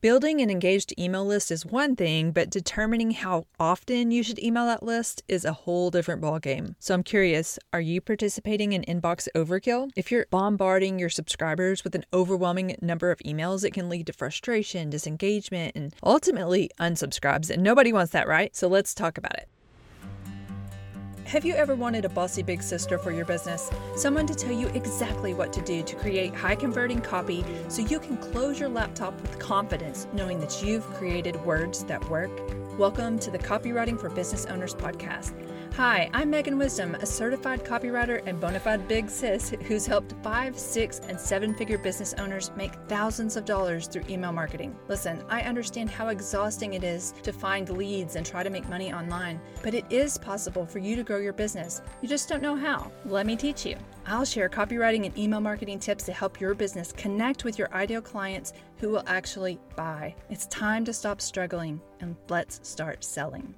Building an engaged email list is one thing, but determining how often you should email that list is a whole different ballgame. So I'm curious, are you participating in inbox overkill? If you're bombarding your subscribers with an overwhelming number of emails, it can lead to frustration, disengagement, and ultimately unsubscribes. And nobody wants that, right? So let's talk about it. Have you ever wanted a bossy big sister for your business? Someone to tell you exactly what to do to create high converting copy so you can close your laptop with confidence knowing that you've created words that work? Welcome to the Copywriting for Business Owners podcast. Hi, I'm Megan Wisdom, a certified copywriter and bona fide big sis who's helped five, six, and seven figure business owners make thousands of dollars through email marketing. Listen, I understand how exhausting it is to find leads and try to make money online, but it is possible for you to grow your business. You just don't know how. Let me teach you. I'll share copywriting and email marketing tips to help your business connect with your ideal clients who will actually buy. It's time to stop struggling and let's start selling.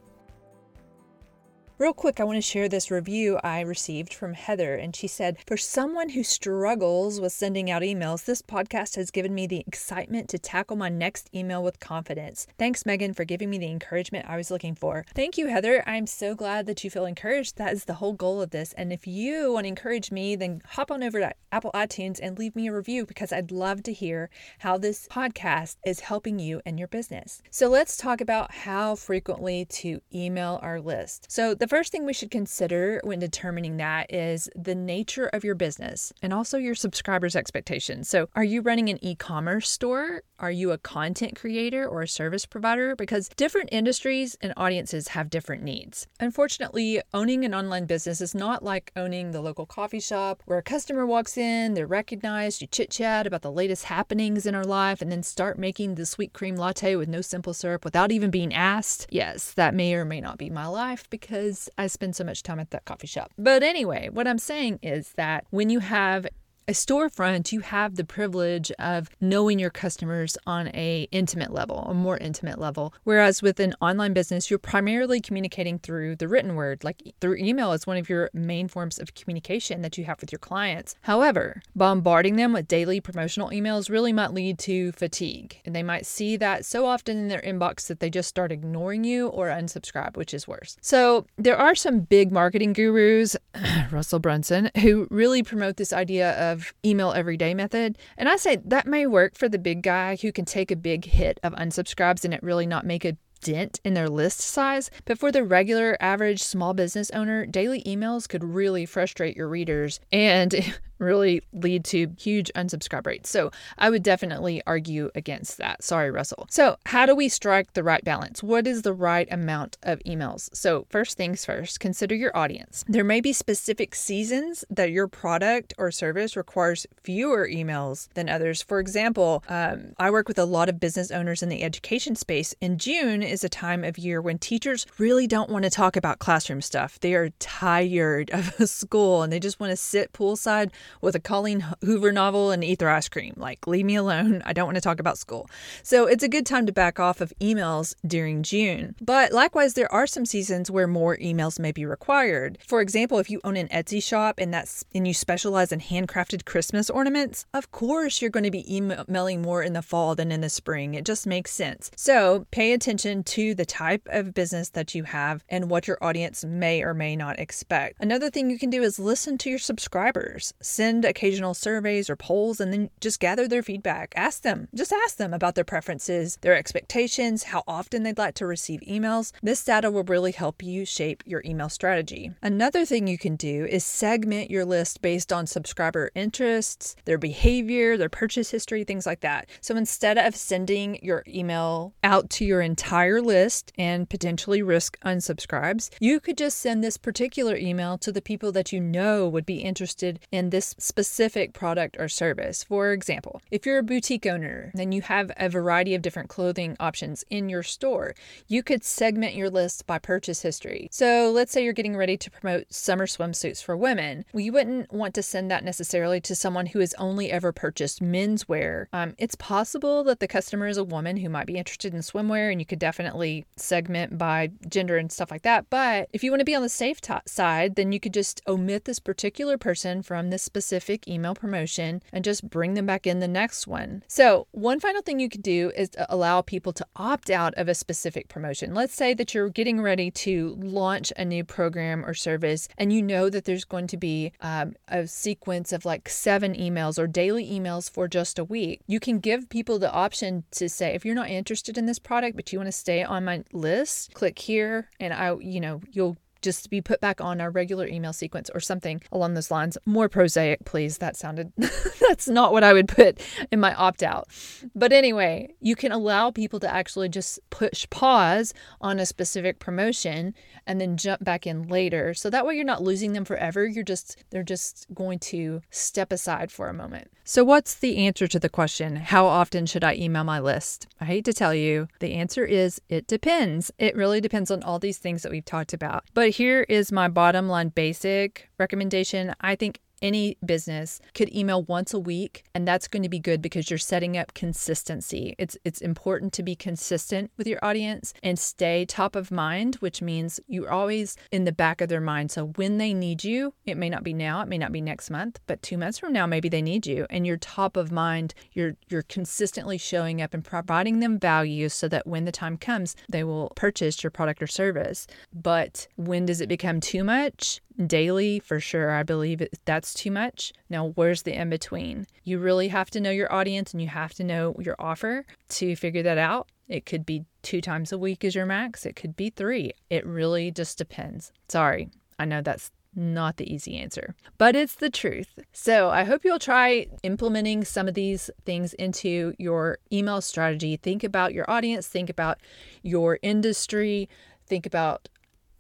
Real quick, I want to share this review I received from Heather, and she said, For someone who struggles with sending out emails, this podcast has given me the excitement to tackle my next email with confidence. Thanks, Megan, for giving me the encouragement I was looking for. Thank you, Heather. I'm so glad that you feel encouraged. That is the whole goal of this. And if you want to encourage me, then hop on over to Apple iTunes and leave me a review because I'd love to hear how this podcast is helping you and your business. So let's talk about how frequently to email our list. So the first thing we should consider when determining that is the nature of your business and also your subscribers' expectations. So, are you running an e commerce store? Are you a content creator or a service provider? Because different industries and audiences have different needs. Unfortunately, owning an online business is not like owning the local coffee shop where a customer walks in, they're recognized, you chit chat about the latest happenings in our life, and then start making the sweet cream latte with no simple syrup without even being asked. Yes, that may or may not be my life because I spend so much time at that coffee shop. But anyway, what I'm saying is that when you have a storefront, you have the privilege of knowing your customers on a intimate level, a more intimate level. Whereas with an online business, you're primarily communicating through the written word, like through email is one of your main forms of communication that you have with your clients. However, bombarding them with daily promotional emails really might lead to fatigue. And they might see that so often in their inbox that they just start ignoring you or unsubscribe, which is worse. So there are some big marketing gurus, Russell Brunson, who really promote this idea of email everyday method. And I say that may work for the big guy who can take a big hit of unsubscribes and it really not make a dent in their list size, but for the regular average small business owner, daily emails could really frustrate your readers and really lead to huge unsubscribe rates. So I would definitely argue against that. Sorry, Russell. So, how do we strike the right balance? What is the right amount of emails? So, first things first, consider your audience. There may be specific seasons that your product or service requires fewer emails than others. For example, um, I work with a lot of business owners in the education space, and June is a time of year when teachers really don't want to talk about classroom stuff. They are tired of school and they just want to sit poolside with a Colleen Hoover novel and eat their ice cream. Like, leave me alone. I don't want to talk about school. So it's a good time to back off of emails during June. But likewise, there are some seasons where more emails may be required. For example, if you own an Etsy shop and that's and you specialize in handcrafted Christmas ornaments, of course you're going to be emailing more in the fall than in the spring. It just makes sense. So pay attention to the type of business that you have and what your audience may or may not expect. Another thing you can do is listen to your subscribers. Send occasional surveys or polls and then just gather their feedback. Ask them, just ask them about their preferences, their expectations, how often they'd like to receive emails. This data will really help you shape your email strategy. Another thing you can do is segment your list based on subscriber interests, their behavior, their purchase history, things like that. So instead of sending your email out to your entire list and potentially risk unsubscribes, you could just send this particular email to the people that you know would be interested in this specific product or service. For example, if you're a boutique owner and you have a variety of different clothing options in your store, you could segment your list by purchase history. So let's say you're getting ready to promote summer swimsuits for women. Well, you wouldn't want to send that necessarily to someone who has only ever purchased menswear. Um, it's possible that the customer is a woman who might be interested in swimwear, and you could definitely segment by gender and stuff like that. But if you want to be on the safe t- side, then you could just omit this particular person from this specific specific email promotion and just bring them back in the next one. So, one final thing you could do is allow people to opt out of a specific promotion. Let's say that you're getting ready to launch a new program or service and you know that there's going to be um, a sequence of like seven emails or daily emails for just a week. You can give people the option to say, if you're not interested in this product, but you want to stay on my list, click here and I, you know, you'll just to be put back on our regular email sequence or something along those lines. More prosaic, please. That sounded, that's not what I would put in my opt out. But anyway, you can allow people to actually just push pause on a specific promotion and then jump back in later. So that way you're not losing them forever. You're just, they're just going to step aside for a moment. So, what's the answer to the question, how often should I email my list? I hate to tell you, the answer is it depends. It really depends on all these things that we've talked about. But here is my bottom line basic recommendation. I think any business could email once a week and that's going to be good because you're setting up consistency. It's it's important to be consistent with your audience and stay top of mind, which means you're always in the back of their mind. So when they need you, it may not be now, it may not be next month, but 2 months from now maybe they need you and you're top of mind. You're you're consistently showing up and providing them value so that when the time comes, they will purchase your product or service. But when does it become too much? daily for sure. I believe that's too much. Now, where's the in between? You really have to know your audience and you have to know your offer to figure that out. It could be two times a week as your max, it could be three. It really just depends. Sorry, I know that's not the easy answer, but it's the truth. So I hope you'll try implementing some of these things into your email strategy. Think about your audience, think about your industry, think about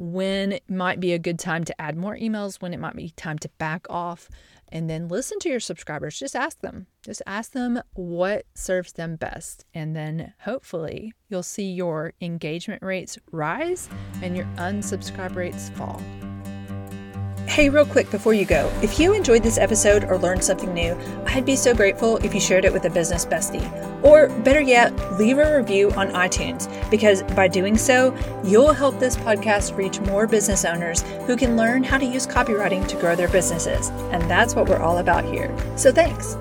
when it might be a good time to add more emails, when it might be time to back off, and then listen to your subscribers. Just ask them. Just ask them what serves them best. And then hopefully you'll see your engagement rates rise and your unsubscribe rates fall. Hey, real quick before you go, if you enjoyed this episode or learned something new, I'd be so grateful if you shared it with a business bestie. Or better yet, leave a review on iTunes because by doing so, you'll help this podcast reach more business owners who can learn how to use copywriting to grow their businesses. And that's what we're all about here. So thanks.